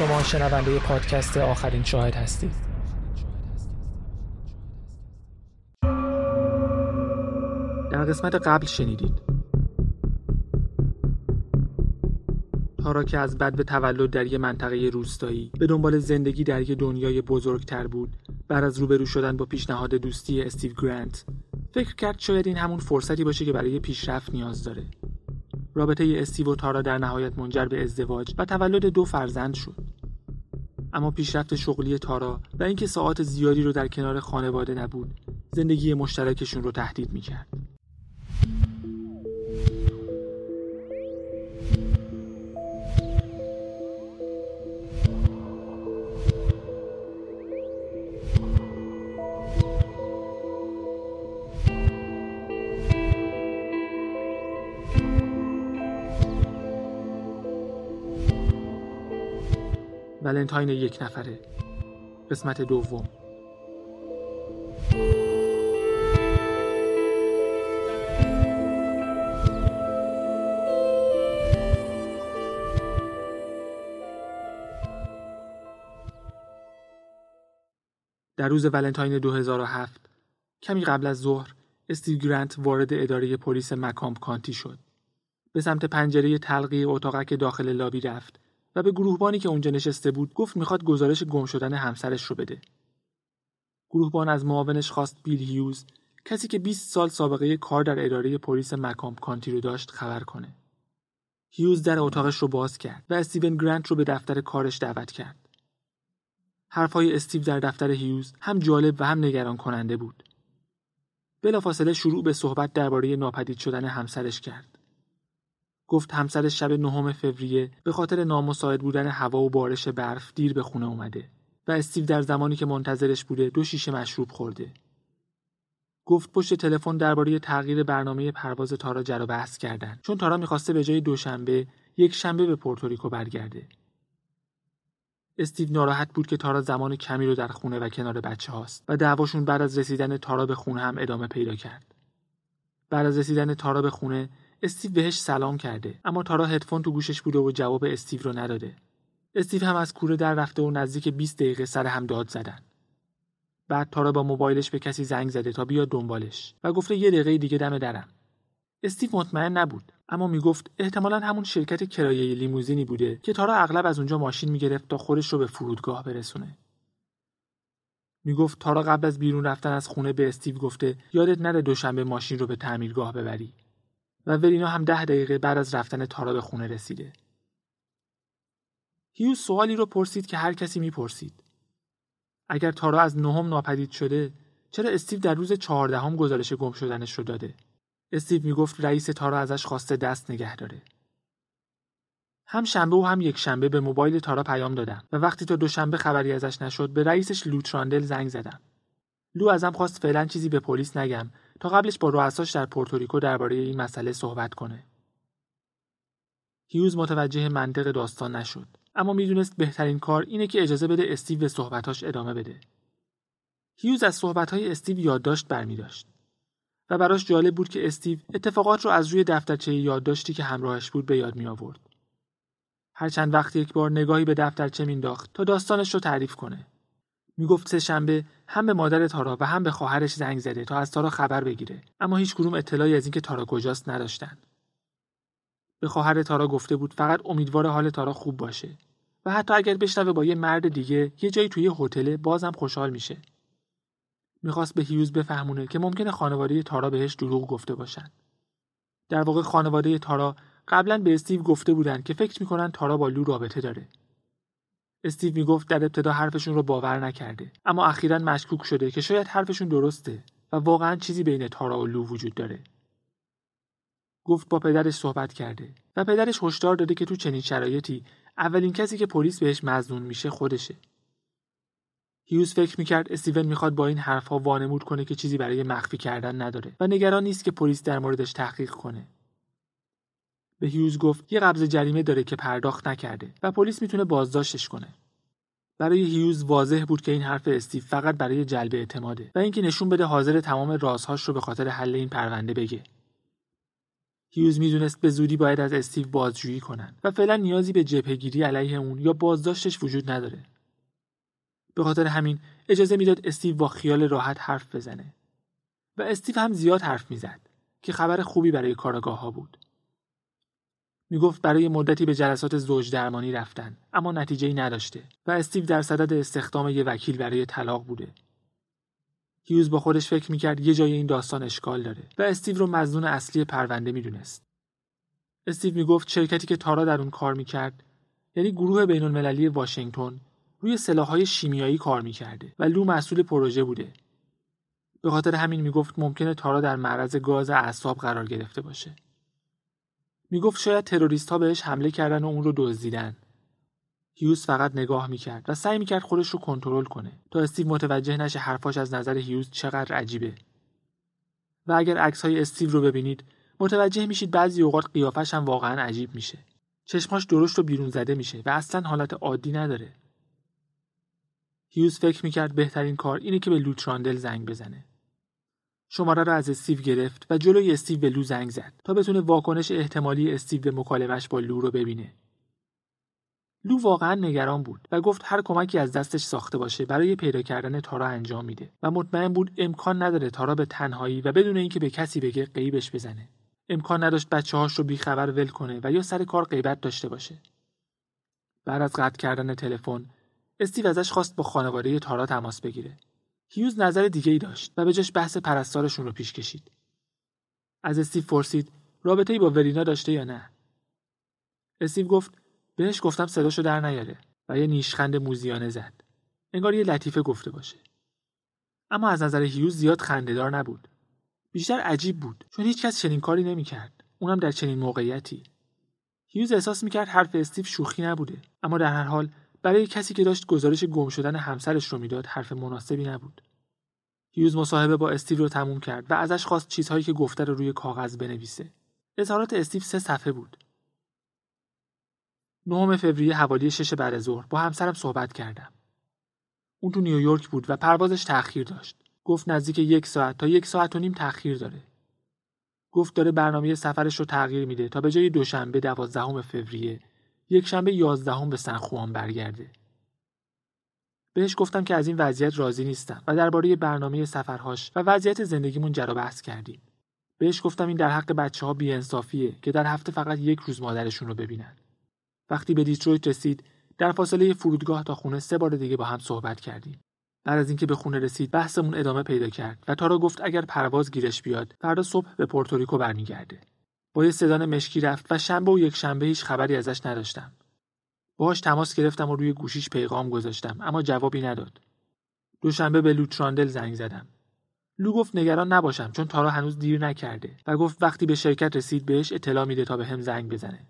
شما شنونده پادکست آخرین شاهد هستید. در قسمت قبل شنیدید. تارا که از بد به تولد در یه منطقه روستایی به دنبال زندگی در یه دنیای بزرگتر بود. بعد از روبرو شدن با پیشنهاد دوستی استیو گرانت فکر کرد شاید این همون فرصتی باشه که برای پیشرفت نیاز داره. رابطه استیو و تارا در نهایت منجر به ازدواج و تولد دو فرزند شد. اما پیشرفت شغلی تارا و اینکه ساعات زیادی رو در کنار خانواده نبود زندگی مشترکشون رو تهدید می‌کرد. ولنتاین یک نفره قسمت دوم. در روز ولنتاین 2007 کمی قبل از ظهر استیو گرانت وارد اداره پلیس مکامپ کانتی شد. به سمت پنجره تلقی اتاقک داخل لابی رفت. و به گروهبانی که اونجا نشسته بود گفت می‌خواد گزارش گم شدن همسرش رو بده. گروهبان از معاونش خواست بیل هیوز کسی که 20 سال سابقه کار در اداره پلیس مکامپ کانتی رو داشت خبر کنه. هیوز در اتاقش رو باز کرد و استیون گرانت رو به دفتر کارش دعوت کرد. حرفهای استیو در دفتر هیوز هم جالب و هم نگران کننده بود. بلافاصله شروع به صحبت درباره ناپدید شدن همسرش کرد. گفت همسرش شب نهم فوریه به خاطر نامساعد بودن هوا و بارش برف دیر به خونه اومده و استیو در زمانی که منتظرش بوده دو شیشه مشروب خورده. گفت پشت تلفن درباره تغییر برنامه پرواز تارا جر بحث کردن چون تارا می‌خواسته به جای دوشنبه یک شنبه به پورتوریکو برگرده. استیو ناراحت بود که تارا زمان کمی رو در خونه و کنار بچه هاست و دعواشون بعد از رسیدن تارا به خونه هم ادامه پیدا کرد. بعد از رسیدن تارا به خونه استیو بهش سلام کرده اما تارا هدفون تو گوشش بوده و جواب استیو رو نداده. استیو هم از کوره در رفته و نزدیک 20 دقیقه سر هم داد زدن. بعد تارا با موبایلش به کسی زنگ زده تا بیاد دنبالش و گفته یه دقیقه دیگه دم درم. استیو مطمئن نبود اما می‌گفت احتمالا همون شرکت کرایه لیموزینی بوده که تارا اغلب از اونجا ماشین می‌گرفت تا خودش رو به فرودگاه برسونه. می‌گفت تارا قبل از بیرون رفتن از خونه به استیو گفته یادت نره دوشنبه ماشین رو به تعمیرگاه ببری. و ورینا هم ده دقیقه بعد از رفتن تارا به خونه رسیده. هیوز سوالی رو پرسید که هر کسی می‌پرسید. اگر تارا از نهم ناپدید شده چرا استیو در روز چهاردهم گزارش گم شدنش رو داده؟ استیو می‌گفت رئیس تارا ازش خواسته دست نگه داره. هم شنبه و هم یک شنبه به موبایل تارا پیام دادم و وقتی تا دوشنبه خبری ازش نشد به رئیسش لو تراندل زنگ زدم. لو ازم خواست فعلا چیزی به پلیس نگم تا قبلش با رؤساش در پورتوریکو درباره این مسئله صحبت کنه. هیوز متوجه منطق داستان نشد اما می‌دونست بهترین کار اینه که اجازه بده استیو به صحبتاش ادامه بده. هیوز از صحبتهای استیو یادداشت برمیداشت و براش جالب بود که استیو اتفاقات رو از روی دفترچه یادداشتی که همراهش بود به یاد می آورد. هر چند وقت یک بار نگاهی به دفترچه مینداخت تا داستانش رو تعریف کنه. می‌گفت سه شنبه هم به مادر تارا و هم به خواهرش زنگ زده تا از تارا خبر بگیره. اما هیچ کدوم اطلاعی از اینکه تارا کجاست نداشتن. به خواهر تارا گفته بود فقط امیدوار حال تارا خوب باشه و حتی اگر بشنوه با یه مرد دیگه یه جایی توی هتل بازم خوشحال میشه. می‌خواست به هیوز بفهمونه که ممکنه خانواده تارا بهش دروغ گفته باشن. در واقع خانواده تارا قبلا به استیو گفته بودن که فکر می‌کنن تارا با لو رابطه داره. استیو می‌گفت در ابتدا حرفشون رو باور نکرده اما اخیرا مشکوک شده که شاید حرفشون درسته و واقعا چیزی بین تارا و لو وجود داره. گفت با پدرش صحبت کرده و پدرش هشدار داده که تو چنین شرایطی اولین کسی که پلیس بهش مزنون میشه خودشه. هیوز فکر می‌کرد استیون می‌خواد با این حرفها وانمود کنه که چیزی برای مخفی کردن نداره و نگران نیست که پلیس در موردش تحقیق کنه. به هیوز گفت یه قبض جریمه داره که پرداخت نکرده و پلیس می‌تونه بازداشتش کنه. برای هیوز واضح بود که این حرف استیو فقط برای جلب اعتماده و اینکه نشون بده حاضره تمام رازهاش رو به خاطر حل این پرونده بگه. هیوز می‌دونست به زودی باید از استیو بازجویی کنن و فعلا نیازی به جبهگیری علیه اون یا بازداشتش وجود نداره. به خاطر همین اجازه می‌داد استیو با خیال راحت حرف بزنه. و استیو هم زیاد حرف می‌زد که خبر خوبی برای کاراگاه ها بود. می‌گفت برای مدتی به جلسات زوج درمانی رفتن اما نتیجه نداشته و استیو در صدد استخدام یه وکیل برای طلاق بوده. هیوز با خودش فکر می‌کرد یه جای این داستان اشکال داره و استیو رو مظنون اصلی پرونده می‌دونست. استیو می‌گفت شرکتی که تارا در اون کار می‌کرد یعنی گروه بین المللی واشنگتن روی سلاحهای شیمیایی کار می‌کرده و لو مسئول پروژه بوده. به خاطر همین می‌گفت ممکنه تارا در معرض گاز اعصاب قرار گرفته باشه. می‌گفت شاید تروریست ها بهش حمله کردن و اون رو دزدیدن. هیوز فقط نگاه می‌کرد و سعی می‌کرد خودش رو کنترل کنه تا استیو متوجه نشه حرفاش از نظر هیوز چقدر عجیبه. و اگر عکس های استیو رو ببینید متوجه میشید بعضی اوقات قیافش هم واقعا عجیب میشه. چشماش درشت و بیرون زده میشه و اصلا حالت عادی نداره. هیوز فکر می‌کرد بهترین کار اینه که به لو تراندل زنگ بزنه. شماره را از استیو گرفت و جلوی استیو به لو زنگ زد تا بتونه واکنش احتمالی استیو به مکالمش با لو رو ببینه. لو واقعا نگران بود و گفت هر کمکی از دستش ساخته باشه برای پیدا کردن تارا انجام میده و مطمئن بود امکان نداره تارا به تنهایی و بدون اینکه به کسی بگه غیبش بزنه. امکان نداشت بچه هاش رو بیخبر ول کنه و یا سر کار غیبت داشته باشه. بعد از قطع کردن تلفن استیو ازش خواست با خانواده تارا تماس بگیره. هیوز نظر دیگه ای داشت و به جاش بحث پرستارشون رو پیش کشید. از استیو پرسید رابطه ای با ورینا داشته یا نه؟ استیو گفت بهش گفتم صداشو در نیاره و یه نیشخند موذیانه زد. انگار یه لطیفه گفته باشه. اما از نظر هیوز زیاد خندهدار نبود. بیشتر عجیب بود چون هیچ کس چنین کاری نمی‌کرد. اونم در چنین موقعیتی. هیوز احساس می‌کرد حرف استیو شوخی نبوده اما در هر حال برای کسی که داشت گزارش گم شدن همسرش رو می‌داد حرف مناسبی نبود. هیوز مصاحبه با استیو رو تموم کرد و ازش خواست چیزهایی که گفته رو روی کاغذ بنویسه. اظهارات استیو سه صفحه بود. نهم فوریه حوالی شش بعد ظهر با همسرم صحبت کردم. اون تو نیویورک بود و پروازش تأخیر داشت. گفت نزدیک یک ساعت تا یک ساعت و نیم تأخیر داره. گفت داره برنامه سفرش رو تغییر میده تا به جای دوشنبه دوازدهم فوریه یک شنبه یازدهم به سن‌خوان برگرده. بهش گفتم که از این وضعیت راضی نیستم و درباره برنامه سفرهاش و وضعیت زندگیمون جر و بحث کردیم. بهش گفتم این در حق بچه ها بی‌انصافیه که در هفته فقط یک روز مادرشون رو ببینن. وقتی به دیترویت رسید در فاصله فرودگاه تا خونه سه بار دیگه با هم صحبت کردیم. بعد از اینکه به خونه رسید بحثمون ادامه پیدا کرد و تارا گفت اگر پرواز گیرش بیاد فردا صبح به پورتوریکو برمیگرده. با یه سدان مشکی رفت و شنبه و یک شنبه هیچ خبری ازش نداشتم. باهاش تماس گرفتم و روی گوشیش پیغام گذاشتم اما جوابی نداد. دوشنبه به لو تراندل زنگ زدم. لو گفت نگران نباشم چون تارا هنوز دیر نکرده و گفت وقتی به شرکت رسید بهش اطلاع میده تا بهم زنگ بزنه.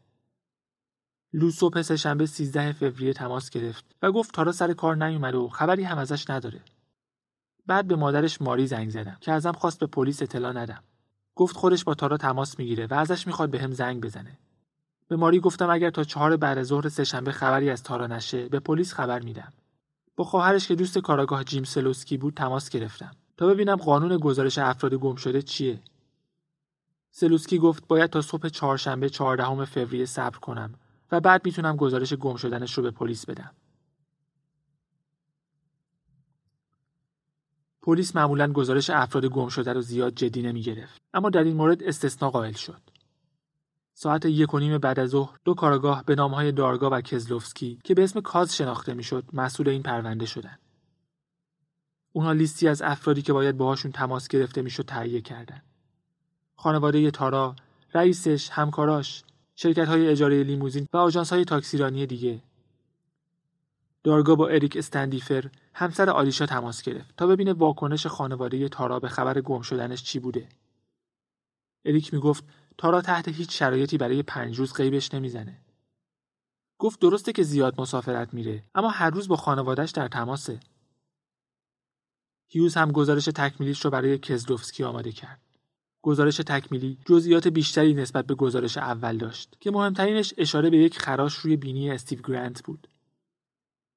لو صبح سه‌شنبه 13 فوریه تماس گرفت و گفت تارا سر کار نیومده و خبری هم ازش نداره. بعد به مادرش ماری زنگ زدم که ازم خواست به پلیس اطلاع ندم. گفت خودش با تارا تماس می‌گیره و ازش می‌خواد به هم زنگ بزنه. به ماری گفتم اگر تا چهار بعد ظهر سهشنبه خبری از تارا نشه به پلیس خبر میدم. با خواهرش که دوست کاراگاه جیم سلوسکی بود تماس گرفتم تا ببینم قانون گزارش افراد گم شده چیه. سلوسکی گفت باید تا صبح چهارشنبه چهاردهم فوریه صبر کنم و بعد می‌تونم گزارش گم شدنش رو به پلیس بدم. پلیس معمولا گزارش افراد گم شده رو زیاد جدی نمی گرفت اما در این مورد استثنا قائل شد. ساعت یک و نیم بعد از ظهر دو کارگاه به نامهای دارگا و کزلوفسکی که به اسم کاز شناخته می‌شد مسئول این پرونده شدند. اونها لیستی از افرادی که باید باهاشون تماس گرفته می‌شد تهیه کردند. خانواده تارا، رئیسش، همکاراش، شرکت های اجاره لیموزین و آژانس های تاکسیرانی دیگه. دارگا با اریک استندیفر همسر آلیشا تماس گرفت تا ببینه واکنش خانواده تارا به خبر گم شدنش چی بوده. اریک می‌گفت تارا تحت هیچ شرایطی برای پنج روز غیبش نمی‌زنه. گفت درسته که زیاد مسافرت میره اما هر روز با خانوادهش در تماسه. هیوز هم گزارش تکمیلیش رو برای کزلوفسکی آماده کرد. گزارش تکمیلی جزئیات بیشتری نسبت به گزارش اول داشت که مهمترینش اشاره به یک خراش روی بینی استیو گرانت بود.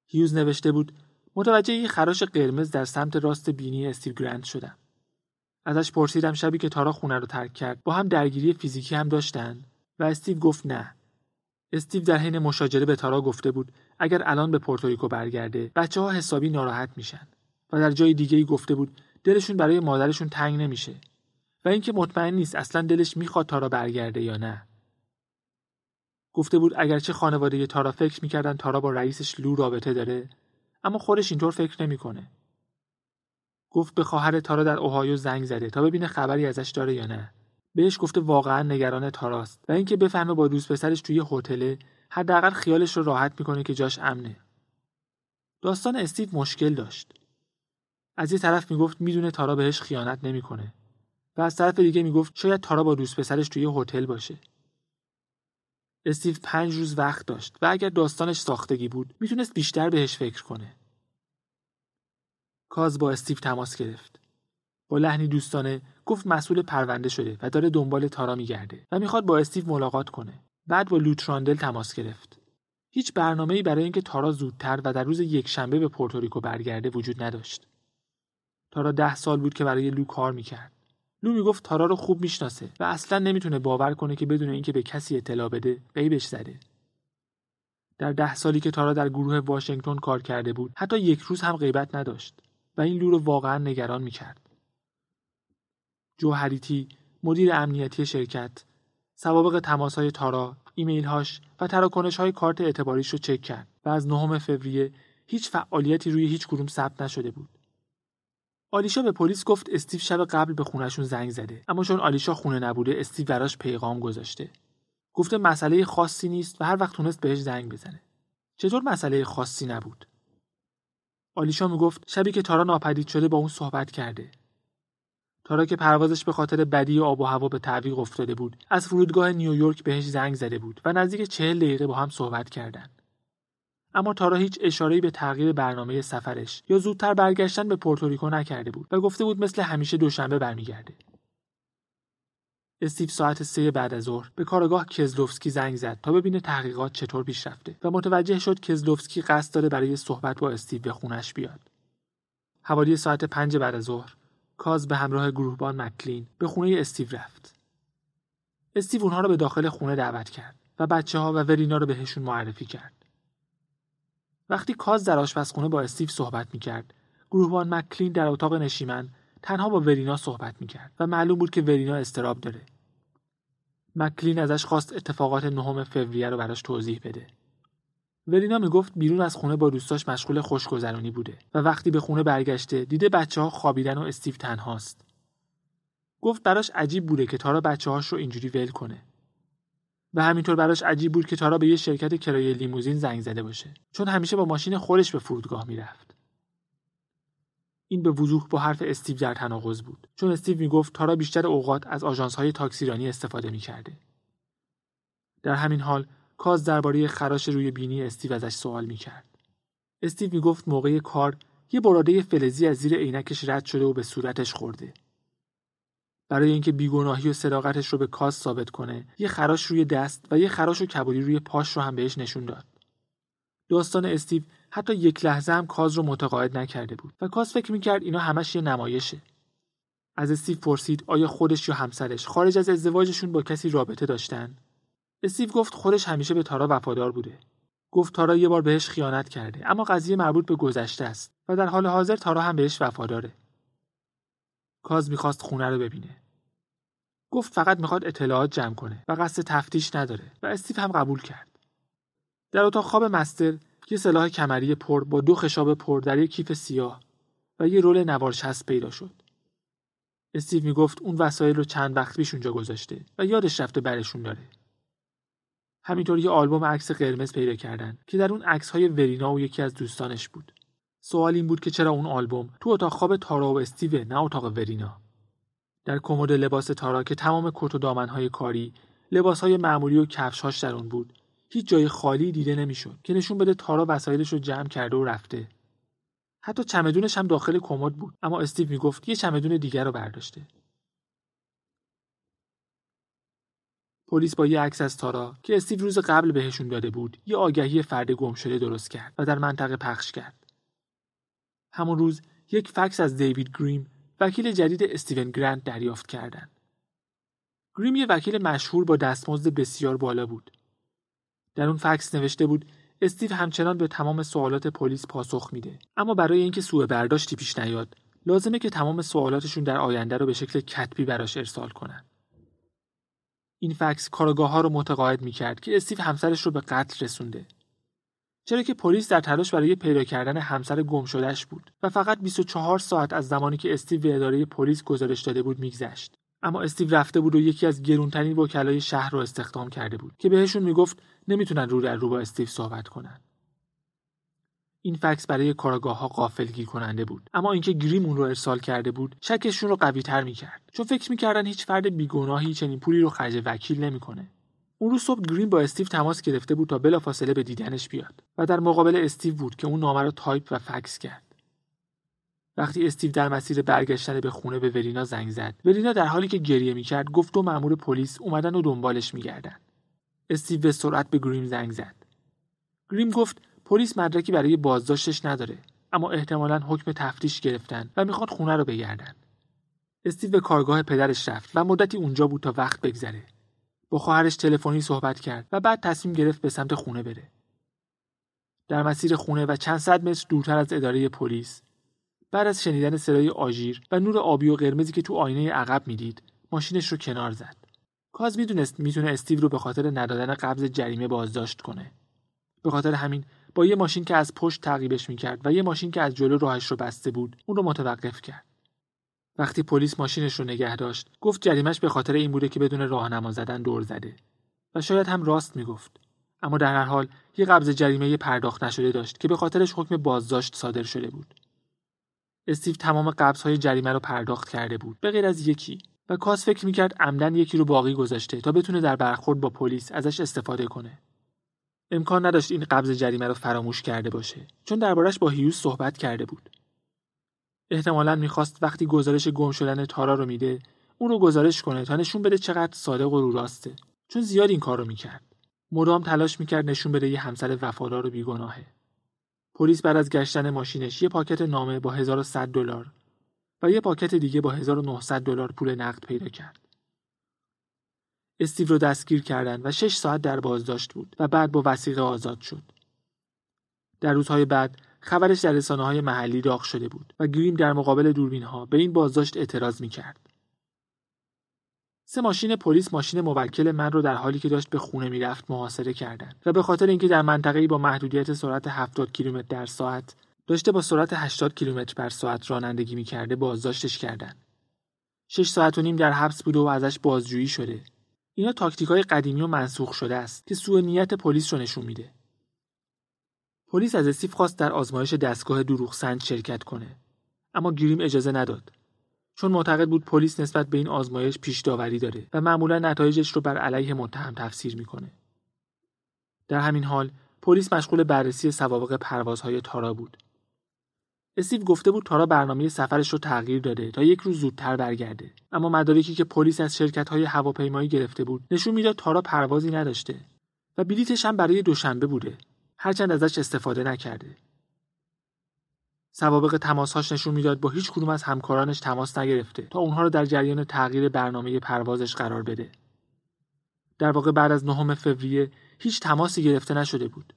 هیوز نوشته بود متوجه یک خراش قرمز در سمت راست بینی استیو گرانت شدم. ازش پرسیدم شبی که تارا خونه رو ترک کرد با هم درگیری فیزیکی هم داشتن؟ و استیو گفت نه. استیو در حین مشاجره به تارا گفته بود اگر الان به پورتوریکو برگرده بچه ها حسابی ناراحت میشن. و در جای دیگه گفته بود دلشون برای مادرشون تنگ نمیشه. و اینکه مطمئن نیست اصلا دلش می‌خواد تارا برگرده یا نه. گفته بود اگرچه خانواده تارا فکر می‌کردن تارا با رئیسش لو رابطه داره اما خودش اینطور فکر نمی‌کنه. گفت به خواهر تارا در اوهایو زنگ زده تا ببینه خبری ازش داره یا نه. بهش گفته واقعا نگران تاراست و اینکه بفهمه با دوست پسرش توی هتل حداقل خیالش رو راحت می‌کنه که جاش امنه. داستان استیو مشکل داشت. از یه طرف می‌گفت می‌دونه تارا بهش خیانت نمی‌کنه و از طرف دیگه می‌گفت شاید تارا با دوست پسرش توی هتل باشه. استیو پنج روز وقت داشت و اگر داستانش ساختگی بود می‌تونست بیشتر بهش فکر کنه. کاز با استیو تماس گرفت. با لحنی دوستانه گفت مسئول پرونده شده و داره دنبال تارا میگرده و می‌خواد با استیو ملاقات کنه. بعد با لو تراندل تماس گرفت. هیچ برنامه‌ای برای اینکه تارا زودتر و در روز یکشنبه به پورتوریکو برگرده وجود نداشت. تارا ده سال بود که برای لو کار می‌کرد. لو می‌گفت تارا رو خوب می‌شناسه و اصلا نمی‌تونه باور کنه که بدون اینکه به کسی اطلاع بده غیبش زده. در ده سالی که تارا در گروه واشنگتن کار کرده بود حتی یک روز هم غیبت نداشت و این لو رو واقعا نگران می‌کرد. جو هریتی مدیر امنیتی شرکت سوابق تماس های تارا ایمیل هاش و تراکنش های کارت اعتباریش رو چک کرد و از نهم فوریه هیچ فعالیتی روی هیچ کدوم ثبت نشده بود. آلیشا به پلیس گفت استیو شب قبل به خونشون زنگ زده. اما چون آلیشا خونه نبوده استیو براش پیغام گذاشته. گفته مسئله خاصی نیست و هر وقت تونست بهش زنگ بزنه. چطور مسئله خاصی نبود؟ آلیشا می‌گفت شبی که تارا ناپدید شده با اون صحبت کرده. تارا که پروازش به خاطر بدی آب و هوا به تعویق افتاده بود از فرودگاه نیویورک بهش زنگ زده بود و نزدیک چهل دقیقه با هم صحبت کردند اما تارا هیچ اشاره‌ای به تغییر برنامه سفرش یا زودتر برگشتن به پورتوریکو نکرده بود و گفته بود مثل همیشه دوشنبه برمیگرده. استیو ساعت سه بعد از ظهر به کارآگاه کزلوفسکی زنگ زد تا ببینه تحقیقات چطور پیش رفته و متوجه شد کزلوفسکی قصد داره برای صحبت با استیو به خونش بیاد. حوالی ساعت پنج بعد از ظهر کاز به همراه گروهبان مکلین به خونه استیو رفت. استیو اونها رو به داخل خونه دعوت کرد و بچه ها و ورینا رو بهشون معرفی کرد. وقتی کاز در آشپزخونه با استیو صحبت می‌کرد. گروهبان مکلین در اتاق نشیمن تنها با ورینا صحبت می‌کرد و معلوم بود که ورینا استراب داره. مکلین ازش خواست اتفاقات نهم فوریه رو براش توضیح بده. ورینا می‌گفت بیرون از خونه با دوستاش مشغول خوشگذرانی بوده و وقتی به خونه برگشته دیده بچه ها خوابیدن و استیو تنهاست. گفت براش عجیب بوده که تارا بچه هاش رو اینجوری ول کنه. و همینطور براش عجیب بود که تارا به یه شرکت کرایه لیموزین زنگ زده باشه. چون همیشه با ماشین خودش به فرودگاه می‌رفت. این به وضوح با حرف استیو در تناقض بود. چون استیو می‌گفت تارا بیشتر اوقات از آژانس های تاکسیرانی استفاده می‌کرده. در همین حال کاز درباره خراش روی بینی استیو ازش سوال می‌کرد. استیو می‌گفت موقع کار یه براده فلزی از زیر عینکش رد شده و به صورتش خورده. برای اینکه بیگناهی و صداقتش رو به کاس ثابت کنه. یه خراش روی دست و یه خراش و کبودی روی پاش رو هم بهش نشون داد. داستان استیو حتی یک لحظه هم کاز رو متقاعد نکرده بود و کاز فکر می‌کرد اینا همش یه نمایشه. از استیو پرسید آیا خودش یا همسرش؟ خارج از ازدواجشون با کسی رابطه داشتن؟ استیو گفت خودش همیشه به تارا وفادار بوده. گفت تارا یه بار بهش خیانت کرده اما قضیه مربوط به گذشته است و در حال حاضر تارا هم بهش وفاداره. کاز می‌خواست خونه رو ببینه. گفت فقط می‌خواد اطلاعات جمع کنه و قصد تفتیش نداره و استیو هم قبول کرد. در اتاق خواب مستر یه سلاح کمری پر با دو خشاب پر در یک کیف سیاه و یه رول نوارچسب پیدا شد. استیو می‌گفت اون وسایل رو چند وقت پیش اونجا گذاشته و یادش رفته برشون داره. همینطور یه آلبوم عکس قرمز پیدا کردن که در اون عکس های ورینا و یکی از دوستانش بود. سوال این بود که چرا اون آلبوم تو اتاق خواب تارا و استیو نه اتاق ورینا در کمد لباس تارا که تمام کت و دامنهای کاری لباسهای معمولی و کفشهاش در اون بود. هیچ جای خالی دیده نمی‌شد که نشون بده تارا وسایلش رو جمع کرده و رفته. حتی چمدونش هم داخل کمد بود اما استیو می‌گفت یه چمدون دیگر رو برداشته. پلیس با یه عکس از تارا که استیو روز قبل بهشون داده بود یه آگهی فرد گم شده درست کرد و در منطقه پخش کرد. همون روز یک فکس از دیوید گریم وکیل جدید استیون گرانت دریافت کردند. گریم یه وکیل مشهور با دستمزد بسیار بالا بود. در اون فکس نوشته بود استیو همچنان به تمام سوالات پلیس پاسخ میده اما برای اینکه سوء برداشتی پیش نیاد لازمه که تمام سوالاتشون در آینده رو به شکل کتبی براش ارسال کنن این فکس کارگاه ها رو متقاعد می‌کرد که استیو همسرش رو به قتل رسونده چرا که پلیس در تلاش برای پیدا کردن همسر گم شدهش بود و فقط 24 ساعت از زمانی که استیو به اداره پلیس گزارش داده بود میگذشت. اما استیو رفته بود و یکی از گرونترین وکلای شهر رو استخدام کرده بود که بهشون می‌گفت نمی‌تونن رو در رو با استیو صحبت کنن. این فکس برای کارگاه ها قافلگیر کننده بود. اما اینکه گریم اون رو ارسال کرده بود شکشون رو قوی تر می‌کرد. چون فکر می‌کردن هیچ فرد بیگناهی چنین پولی رو خرج وکیل نمی‌کنه. اون روز صبح گریم با استیو تماس گرفته بود تا بلافاصله به دیدنش بیاد و در مقابل استیو بود که اون نامه رو تایپ و فکس کرد. وقتی استیو در مسیر برگشتن به خونه به ورینا زنگ زد ورینا در حالی که گریه می‌کرد گفت دو مأمور پلیس اومدن و دنبالش میگردن. استیو به سرعت به گریم زنگ زد. گریم گفت پلیس مدرکی برای بازداشتش نداره اما احتمالا حکم تفتیش گرفتن و می‌خوان خونه رو بگردن. استیو به کارگاه پدرش رفت و مدتی اونجا بود تا وقت بگذره. با خواهرش تلفنی صحبت کرد و بعد تصمیم گرفت به سمت خونه بره. در مسیر خونه و چند صد متر دورتر از اداره پلیس بعد از شنیدن صدای آژیر و نور آبی و قرمزی که تو آینه عقب می‌دید ماشینش رو کنار زد. کاز می‌دونست می‌تونه استیو رو به خاطر ندادن قبض جریمه بازداشت کنه. به خاطر همین با یه ماشین که از پشت تعقیبش می‌کرد و یه ماشین که از جلو راهش رو بسته بود اون رو متوقف کرد. وقتی پلیس ماشینش رو نگه داشت گفت جریمش به خاطر این بوده که بدون راهنما زدن دور زده و شاید هم راست می‌گفت. اما در هر حال یه قبض جریمه پرداخت نشده داشت که به خاطرش حکم بازداشت صادر شده بود. استیو تمام قبضهای جریمه رو پرداخت کرده بود به غیر از یکی. و کاس فکر می‌کرد عمدن یکی رو باقی گذاشته تا بتونه در برخورد با پلیس ازش استفاده کنه. امکان نداشت این قبض جریمه رو فراموش کرده باشه چون دربارش با هیوز صحبت کرده بود. احتمالا می‌خواست وقتی گزارش گم شدن تارا رو میده اون رو گزارش کنه تا نشون بده چقدر صادق و رو راسته چون زیاد این کار رو می‌کرد مدام تلاش می‌کرد نشون بده یه همسر وفادار و بیگناهه پلیس بعد از گشتن ماشینش یه پاکت نامه با 1100 دلار و یه پاکت دیگه با 1900 دلار پول نقد پیدا کرد. استیو رو دستگیر کردن و 6 ساعت در بازداشت بود و بعد با وسیقه آزاد شد. در روزهای بعد خبرش در رسانه های محلی داغ شده بود و گریم در مقابل دوربین ها به این بازداشت اعتراض می کرد. سه ماشین پلیس ماشین موکل من رو در حالی که داشت به خونه می‌رفت محاصره کردند و به خاطر اینکه در منطقه‌ای با محدودیت سرعت 70 کیلومتر در ساعت داشته با سرعت 80 کیلومتر بر ساعت رانندگی می‌کرده بازداشتش کردند. شش ساعت و نیم در حبس بوده و ازش بازجویی شده. اینا تاکتیک های قدیمی و منسوخ شده است که سوء نیت پلیس رو نشون میده. پلیس از استیف خواست در آزمایش دستگاه دروغ سنج شرکت کنه اما گریم اجازه نداد چون معتقد بود پلیس نسبت به این آزمایش پیش داوری داره و معمولا نتایجش رو بر علیه متهم تفسیر می‌کنه. در همین حال پلیس مشغول بررسی سوابق پروازهای تارا بود. استیو گفته بود تارا برنامه سفرش رو تغییر داده تا یک روز زودتر برگرده اما مدارکی که پلیس از شرکت های هواپیمایی گرفته بود نشون می‌داد تارا پروازی نداشته و بلیتش هم برای دوشنبه بوده هرچند ازش استفاده نکرده سوابق تماسهاش نشون می‌داد با هیچ کدوم از همکارانش تماس نگرفته تا اونها رو در جریان تغییر برنامه پروازش قرار بده. در واقع بعد از نهم فوریه هیچ تماسی گرفته نشده بود.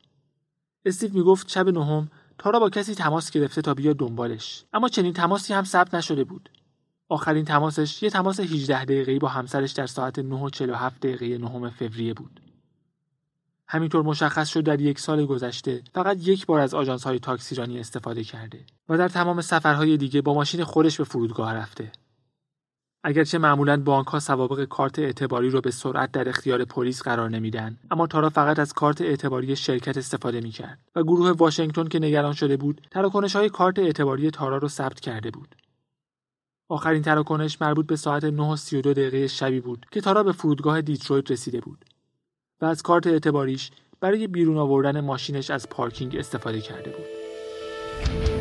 استیو می‌گفت شب نهم تارا با کسی تماس گرفته تا بیاد دنبالش اما چنین تماسی هم ثبت نشده بود. آخرین تماسش یه تماس 18 دقیقه‌ای با همسرش در ساعت 9 و 47 دقیقه نهم فوریه بود. همینطور مشخص شد در یک سال گذشته فقط یک بار از آژانس های تاکسیرانی استفاده کرده و در تمام سفرهای دیگه با ماشین خودش به فرودگاه رفته. اگرچه معمولا بانک ها سوابق کارت اعتباری رو به سرعت در اختیار پلیس قرار نمیدن اما تارا فقط از کارت اعتباری شرکت استفاده می‌کرد و گروه واشنگتن که نگران شده بود تراکنش های کارت اعتباری تارا رو ثبت کرده بود آخرین تراکنش مربوط به ساعت 9 دقیقه شبی بود که تارا به فرودگاه دیترویت رسیده بود و از کارت اعتباریش برای بیرون آوردن ماشینش از پارکینگ استفاده کرده بود.